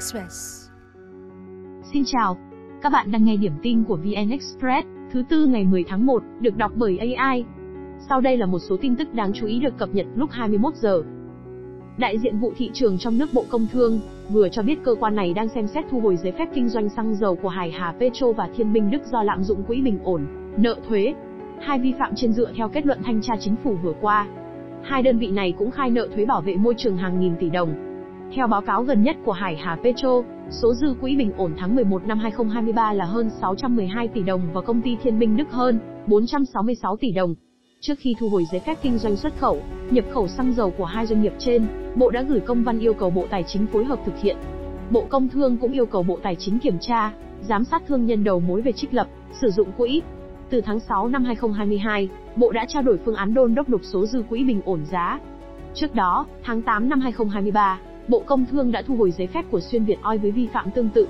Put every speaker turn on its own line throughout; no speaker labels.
Express.
Xin chào, các bạn đang nghe điểm tin của VN Express, thứ tư ngày 10 tháng 1, được đọc bởi AI. Sau đây là một số tin tức đáng chú ý được cập nhật lúc 21 giờ. Đại diện vụ thị trường trong nước Bộ Công Thương vừa cho biết cơ quan này đang xem xét thu hồi giấy phép kinh doanh xăng dầu của Hải Hà Petro và Thiên Minh Đức do lạm dụng quỹ bình ổn, nợ thuế. Hai vi phạm trên dựa theo kết luận thanh tra chính phủ vừa qua. Hai đơn vị này cũng khai nợ thuế bảo vệ môi trường hàng nghìn tỷ đồng, theo báo cáo gần nhất của Hải Hà Petro, số dư quỹ bình ổn tháng 11 năm 2023 là hơn 612 tỷ đồng và công ty Thiên Minh Đức hơn 466 tỷ đồng. Trước khi thu hồi giấy phép kinh doanh xuất khẩu, nhập khẩu xăng dầu của hai doanh nghiệp trên, Bộ đã gửi công văn yêu cầu Bộ Tài chính phối hợp thực hiện. Bộ Công Thương cũng yêu cầu Bộ Tài chính kiểm tra, giám sát thương nhân đầu mối về trích lập, sử dụng quỹ. Từ tháng 6 năm 2022, Bộ đã trao đổi phương án đôn đốc nộp số dư quỹ bình ổn giá. Trước đó, tháng 8 năm 2023, Bộ Công Thương đã thu hồi giấy phép của Xuyên Việt Oil với vi phạm tương tự.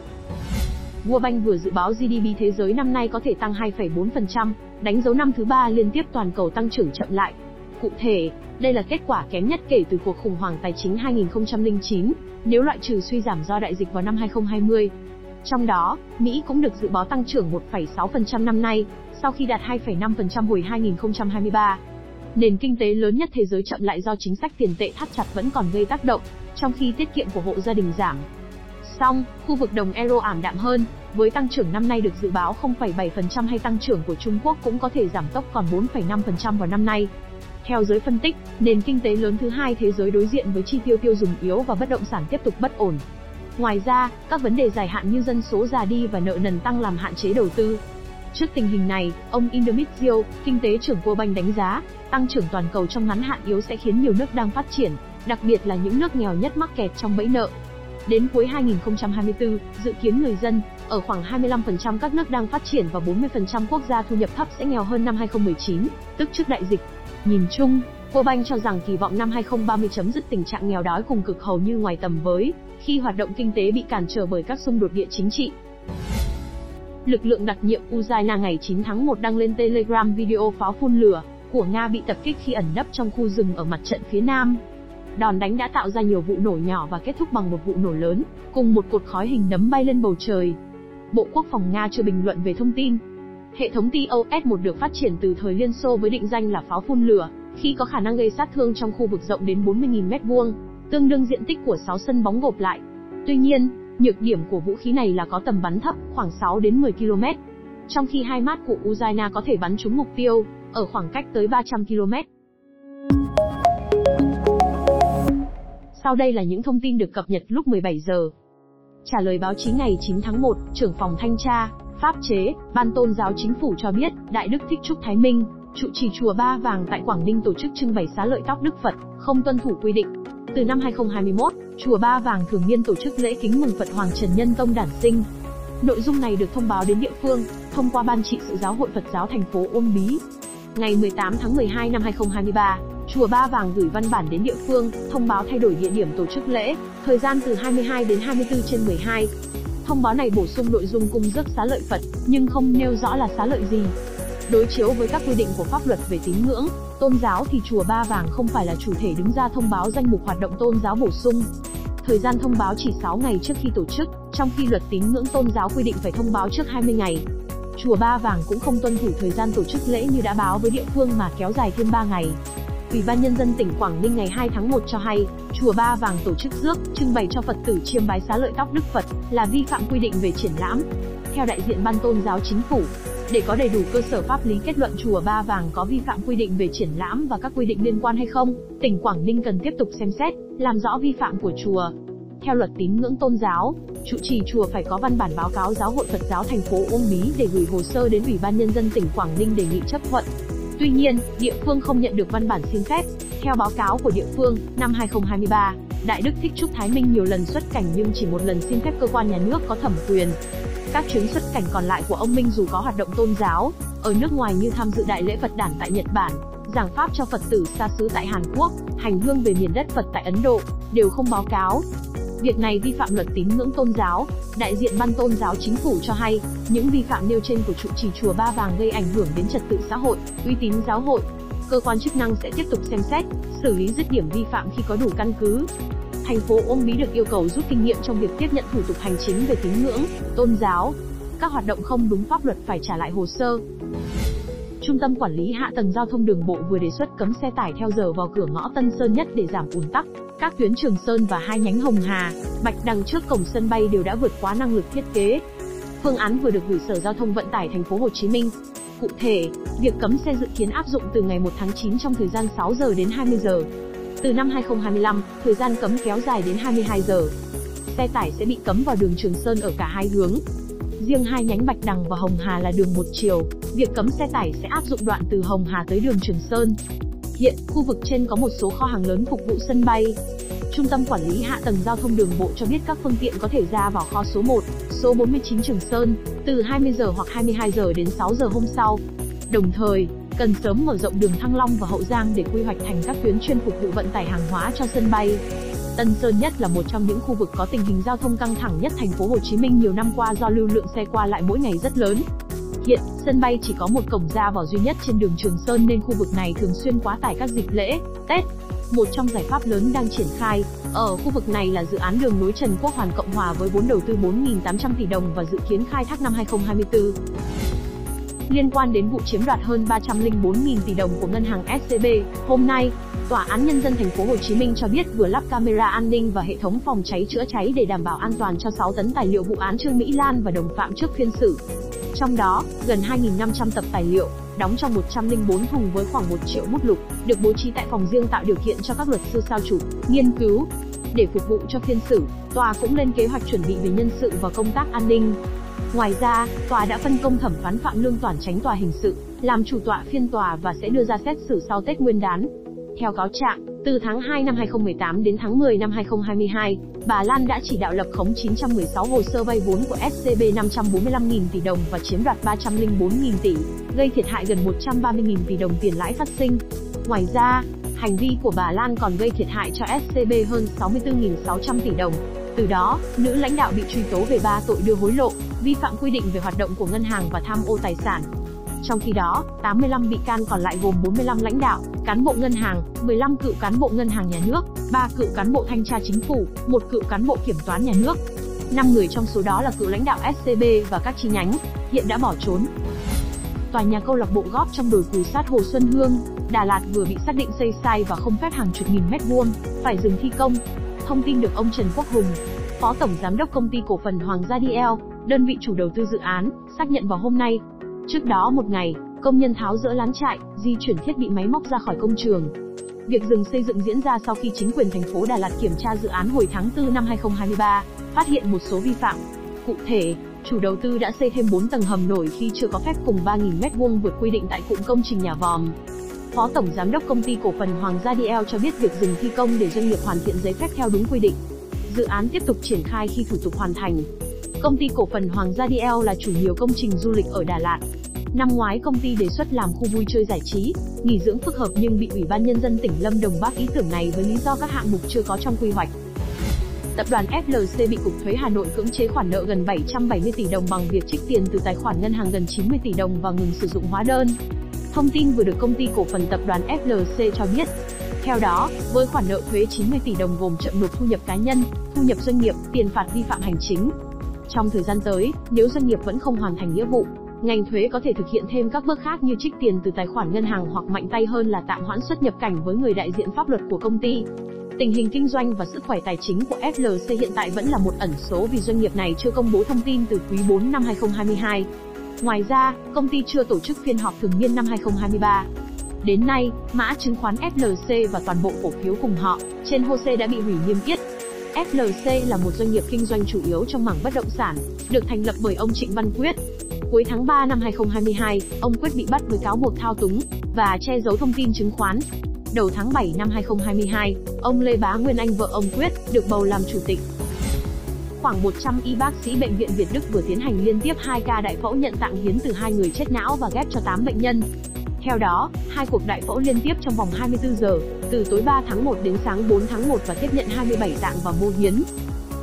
World Bank vừa dự báo GDP thế giới năm nay có thể tăng 2,4%, đánh dấu năm thứ ba liên tiếp toàn cầu tăng trưởng chậm lại. Cụ thể, đây là kết quả kém nhất kể từ cuộc khủng hoảng tài chính 2009, nếu loại trừ suy giảm do đại dịch vào năm 2020. Trong đó, Mỹ cũng được dự báo tăng trưởng 1,6% năm nay, sau khi đạt 2,5% hồi 2023. Nền kinh tế lớn nhất thế giới chậm lại do chính sách tiền tệ thắt chặt vẫn còn gây tác động, trong khi tiết kiệm của hộ gia đình giảm. Song, khu vực đồng euro ảm đạm hơn, với tăng trưởng năm nay được dự báo 0,7% hay tăng trưởng của Trung Quốc cũng có thể giảm tốc còn 4,5% vào năm nay. Theo giới phân tích, nền kinh tế lớn thứ hai thế giới đối diện với chi tiêu tiêu dùng yếu và bất động sản tiếp tục bất ổn. Ngoài ra, các vấn đề dài hạn như dân số già đi và nợ nần tăng làm hạn chế đầu tư. Trước tình hình này, ông Indomitio, kinh tế trưởng World Bank đánh giá, tăng trưởng toàn cầu trong ngắn hạn yếu sẽ khiến nhiều nước đang phát triển, đặc biệt là những nước nghèo nhất mắc kẹt trong bẫy nợ. Đến cuối 2024, dự kiến người dân ở khoảng 25% các nước đang phát triển và 40% quốc gia thu nhập thấp sẽ nghèo hơn năm 2019, tức trước đại dịch. Nhìn chung, World Bank cho rằng kỳ vọng năm 2030 chấm dứt tình trạng nghèo đói cùng cực hầu như ngoài tầm với, khi hoạt động kinh tế bị cản trở bởi các xung đột địa chính trị. Lực lượng đặc nhiệm Ukraine ngày 9 tháng 1 đăng lên Telegram video pháo phun lửa của Nga bị tập kích khi ẩn nấp trong khu rừng ở mặt trận phía nam. Đòn đánh đã tạo ra nhiều vụ nổ nhỏ và kết thúc bằng một vụ nổ lớn, cùng một cột khói hình nấm bay lên bầu trời. Bộ Quốc phòng Nga chưa bình luận về thông tin. Hệ thống TOS-1 được phát triển từ thời Liên Xô với định danh là pháo phun lửa, khi có khả năng gây sát thương trong khu vực rộng đến 40.000 m2, tương đương diện tích của 6 sân bóng gộp lại. Tuy nhiên, nhược điểm của vũ khí này là có tầm bắn thấp, khoảng 6 đến 10 km. Trong khi hai mát của Ukraine có thể bắn trúng mục tiêu, ở khoảng cách tới 300 km. Sau đây là những thông tin được cập nhật lúc 17 giờ. Trả lời báo chí ngày 9 tháng 1, trưởng phòng thanh tra, pháp chế, ban tôn giáo chính phủ cho biết, Đại Đức Thích Trúc Thái Minh, trụ trì chùa Ba Vàng tại Quảng Ninh tổ chức trưng bày xá lợi tóc Đức Phật, không tuân thủ quy định. Từ năm 2021, chùa Ba Vàng thường niên tổ chức lễ kính mừng Phật Hoàng Trần Nhân Tông đản sinh. Nội dung này được thông báo đến địa phương, thông qua Ban trị sự giáo hội Phật giáo thành phố Uông Bí. Ngày 18 tháng 12 năm 2023, Chùa Ba Vàng gửi văn bản đến địa phương, thông báo thay đổi địa điểm tổ chức lễ, thời gian từ 22 đến 24 trên 12. Thông báo này bổ sung nội dung cung rước xá lợi Phật, nhưng không nêu rõ là xá lợi gì. Đối chiếu với các quy định của pháp luật về tín ngưỡng, tôn giáo thì chùa Ba Vàng không phải là chủ thể đứng ra thông báo danh mục hoạt động tôn giáo bổ sung. Thời gian thông báo chỉ 6 ngày trước khi tổ chức, trong khi luật tín ngưỡng tôn giáo quy định phải thông báo trước 20 ngày. Chùa Ba Vàng cũng không tuân thủ thời gian tổ chức lễ như đã báo với địa phương mà kéo dài thêm 3 ngày. Ủy ban Nhân dân tỉnh Quảng Ninh ngày 2 tháng 1 cho hay, Chùa Ba Vàng tổ chức rước, trưng bày cho Phật tử chiêm bái xá lợi tóc Đức Phật, là vi phạm quy định về triển lãm. Theo đại diện Ban Tôn giáo Chính phủ, để có đầy đủ cơ sở pháp lý kết luận Chùa Ba Vàng có vi phạm quy định về triển lãm và các quy định liên quan hay không, tỉnh Quảng Ninh cần tiếp tục xem xét, làm rõ vi phạm của chùa. Theo luật tín ngưỡng tôn giáo, trụ trì chùa phải có văn bản báo cáo giáo hội Phật giáo thành phố Uông Bí để gửi hồ sơ đến Ủy ban Nhân dân tỉnh Quảng Ninh đề nghị chấp thuận. Tuy nhiên, địa phương không nhận được văn bản xin phép. Theo báo cáo của địa phương, năm 2023, Đại Đức Thích Trúc Thái Minh nhiều lần xuất cảnh nhưng chỉ một lần xin phép cơ quan nhà nước có thẩm quyền. Các chuyến xuất cảnh còn lại của ông Minh dù có hoạt động tôn giáo, ở nước ngoài như tham dự đại lễ Phật đản tại Nhật Bản, giảng pháp cho Phật tử xa xứ tại Hàn Quốc, hành hương về miền đất Phật tại Ấn Độ, đều không báo cáo. Việc này vi phạm luật tín ngưỡng tôn giáo, đại diện ban tôn giáo chính phủ cho hay, những vi phạm nêu trên của trụ trì chùa Ba Vàng gây ảnh hưởng đến trật tự xã hội, uy tín giáo hội. Cơ quan chức năng sẽ tiếp tục xem xét, xử lý dứt điểm vi phạm khi có đủ căn cứ. thành phố Uông Bí được yêu cầu rút kinh nghiệm trong việc tiếp nhận thủ tục hành chính về tín ngưỡng, tôn giáo. Các hoạt động không đúng pháp luật phải trả lại hồ sơ. Trung tâm Quản lý Hạ tầng Giao thông Đường bộ vừa đề xuất cấm xe tải theo giờ vào cửa ngõ Tân Sơn Nhất để giảm ùn tắc. Các tuyến Trường Sơn và hai nhánh Hồng Hà, Bạch Đằng trước cổng sân bay đều đã vượt quá năng lực thiết kế. Phương án vừa được gửi Sở Giao thông Vận tải thành phố Hồ Chí Minh. Cụ thể, việc cấm xe dự kiến áp dụng từ ngày 1 tháng 9 trong thời gian 6 giờ đến 20 giờ. Từ năm 2025, thời gian cấm kéo dài đến 22 giờ. Xe tải sẽ bị cấm vào đường Trường Sơn ở cả hai hướng. Riêng hai nhánh Bạch Đằng và Hồng Hà là đường một chiều, việc cấm xe tải sẽ áp dụng đoạn từ Hồng Hà tới đường Trường Sơn. Hiện, khu vực trên có một số kho hàng lớn phục vụ sân bay. Trung tâm Quản lý Hạ tầng Giao thông Đường bộ cho biết các phương tiện có thể ra vào kho số 1, số 49 Trường Sơn, từ 20 giờ hoặc 22 giờ đến 6 giờ hôm sau. Đồng thời, cần sớm mở rộng đường Thăng Long và Hậu Giang để quy hoạch thành các tuyến chuyên phục vụ vận tải hàng hóa cho sân bay. Tân Sơn Nhất là một trong những khu vực có tình hình giao thông căng thẳng nhất thành phố Hồ Chí Minh nhiều năm qua do lưu lượng xe qua lại mỗi ngày rất lớn. Hiện, sân bay chỉ có một cổng ra vào duy nhất trên đường Trường Sơn nên khu vực này thường xuyên quá tải các dịp lễ, Tết. Một trong giải pháp lớn đang triển khai ở khu vực này là dự án đường nối Trần Quốc Hoàn Cộng Hòa với vốn đầu tư 4.800 tỷ đồng và dự kiến khai thác năm 2024 liên quan đến vụ chiếm đoạt hơn 304.000 tỷ đồng của ngân hàng SCB. Hôm nay, Tòa án nhân dân thành phố Hồ Chí Minh cho biết vừa lắp camera an ninh và hệ thống phòng cháy chữa cháy để đảm bảo an toàn cho 6 tấn tài liệu vụ án Trương Mỹ Lan và đồng phạm trước phiên xử. Trong đó, gần 2.500 tập tài liệu, đóng trong 104 thùng với khoảng 1 triệu bút lục, được bố trí tại phòng riêng tạo điều kiện cho các luật sư sao chụp, nghiên cứu. Để phục vụ cho phiên xử, tòa cũng lên kế hoạch chuẩn bị về nhân sự và công tác an ninh. Ngoài ra, tòa đã phân công thẩm phán Phạm Lương Toản tránh tòa hình sự, làm chủ tọa phiên tòa và sẽ đưa ra xét xử sau Tết Nguyên đán. Theo cáo trạng, từ tháng 2 năm 2018 đến tháng 10 năm 2022, bà Lan đã chỉ đạo lập khống 916 hồ sơ vay vốn của SCB 545.000 tỷ đồng và chiếm đoạt 304.000 tỷ, gây thiệt hại gần 130.000 tỷ đồng tiền lãi phát sinh. Ngoài ra, hành vi của bà Lan còn gây thiệt hại cho SCB hơn 64.600 tỷ đồng. Từ đó, nữ lãnh đạo bị truy tố về ba tội đưa hối lộ, vi phạm quy định về hoạt động của ngân hàng và tham ô tài sản. Trong khi đó, 85 bị can còn lại gồm 45 lãnh đạo, cán bộ ngân hàng, 15 cựu cán bộ ngân hàng nhà nước, 3 cựu cán bộ thanh tra chính phủ, một cựu cán bộ kiểm toán nhà nước. 5 người trong số đó là cựu lãnh đạo SCB và các chi nhánh, hiện đã bỏ trốn. Tòa nhà câu lạc bộ góp trong đồi cùi sát Hồ Xuân Hương, Đà Lạt vừa bị xác định xây sai và không phép hàng chục nghìn mét vuông, phải dừng thi công. Thông tin được ông Trần Quốc Hùng, Phó Tổng Giám đốc Công ty Cổ phần Hoàng gia DL, đơn vị chủ đầu tư dự án, xác nhận vào hôm nay. Trước đó một ngày, công nhân tháo dỡ lán trại, di chuyển thiết bị máy móc ra khỏi công trường. Việc dừng xây dựng diễn ra sau khi chính quyền thành phố Đà Lạt kiểm tra dự án hồi tháng 4 năm 2023, phát hiện một số vi phạm. Cụ thể, chủ đầu tư đã xây thêm 4 tầng hầm nổi khi chưa có phép cùng 3.000 m2 vượt quy định tại cụm công trình nhà vòm. Phó Tổng Giám đốc Công ty Cổ phần Hoàng gia DL cho biết việc dừng thi công để doanh nghiệp hoàn thiện giấy phép theo đúng quy định. Dự án tiếp tục triển khai khi thủ tục hoàn thành. Công ty cổ phần Hoàng gia DL là chủ nhiều công trình du lịch ở Đà Lạt. Năm ngoái công ty đề xuất làm khu vui chơi giải trí, nghỉ dưỡng phức hợp nhưng bị Ủy ban Nhân dân tỉnh Lâm Đồng bác ý tưởng này với lý do các hạng mục chưa có trong quy hoạch. Tập đoàn FLC bị Cục Thuế Hà Nội cưỡng chế khoản nợ gần 770 tỷ đồng bằng việc trích tiền từ tài khoản ngân hàng gần 90 tỷ đồng và ngừng sử dụng hóa đơn. Thông tin vừa được công ty cổ phần tập đoàn FLC cho biết. Theo đó, với khoản nợ thuế 90 tỷ đồng gồm chậm nộp thu nhập cá nhân, thu nhập doanh nghiệp, tiền phạt vi phạm hành chính, trong thời gian tới, nếu doanh nghiệp vẫn không hoàn thành nghĩa vụ, ngành thuế có thể thực hiện thêm các bước khác như trích tiền từ tài khoản ngân hàng hoặc mạnh tay hơn là tạm hoãn xuất nhập cảnh với người đại diện pháp luật của công ty. Tình hình kinh doanh và sức khỏe tài chính của FLC hiện tại vẫn là một ẩn số vì doanh nghiệp này chưa công bố thông tin từ quý 4 năm 2022. Ngoài ra, công ty chưa tổ chức phiên họp thường niên năm 2023. Đến nay, mã chứng khoán FLC và toàn bộ cổ phiếu cùng họ trên HOSE đã bị hủy niêm yết, FLC là một doanh nghiệp kinh doanh chủ yếu trong mảng bất động sản, được thành lập bởi ông Trịnh Văn Quyết. Cuối tháng 3 năm 2022, ông Quyết bị bắt với cáo buộc thao túng và che giấu thông tin chứng khoán. Đầu tháng 7 năm 2022, ông Lê Bá Nguyên Anh vợ ông Quyết được bầu làm chủ tịch. Khoảng 100 y bác sĩ bệnh viện Việt Đức vừa tiến hành liên tiếp 2 ca đại phẫu nhận tạng hiến từ hai người chết não và ghép cho 8 bệnh nhân. Theo đó, hai cuộc đại phẫu liên tiếp trong vòng 24 giờ, từ tối 3 tháng 1 đến sáng 4 tháng 1 và tiếp nhận 27 tạng và mô hiến.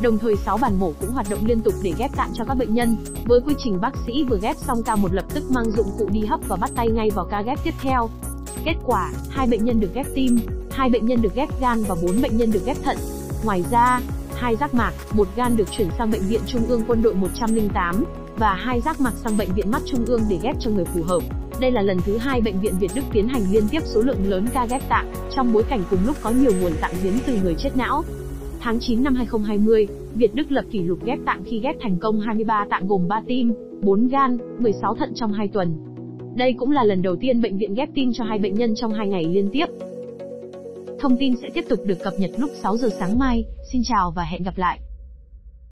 Đồng thời 6 bàn mổ cũng hoạt động liên tục để ghép tạng cho các bệnh nhân. Với quy trình bác sĩ vừa ghép xong ca một lập tức mang dụng cụ đi hấp và bắt tay ngay vào ca ghép tiếp theo. Kết quả, hai bệnh nhân được ghép tim, hai bệnh nhân được ghép gan và bốn bệnh nhân được ghép thận. Ngoài ra, hai giác mạc, một gan được chuyển sang bệnh viện Trung ương Quân đội 108 và hai giác mạc sang bệnh viện mắt Trung ương để ghép cho người phù hợp. Đây là lần thứ hai bệnh viện Việt Đức tiến hành liên tiếp số lượng lớn ca ghép tạng, trong bối cảnh cùng lúc có nhiều nguồn tạng hiến từ người chết não. Tháng 9 năm 2020, Việt Đức lập kỷ lục ghép tạng khi ghép thành công 23 tạng gồm 3 tim, 4 gan, 16 thận trong 2 tuần. Đây cũng là lần đầu tiên bệnh viện ghép tim cho hai bệnh nhân trong 2 ngày liên tiếp. Thông tin sẽ tiếp tục được cập nhật lúc 6 giờ sáng mai. Xin chào và hẹn gặp lại.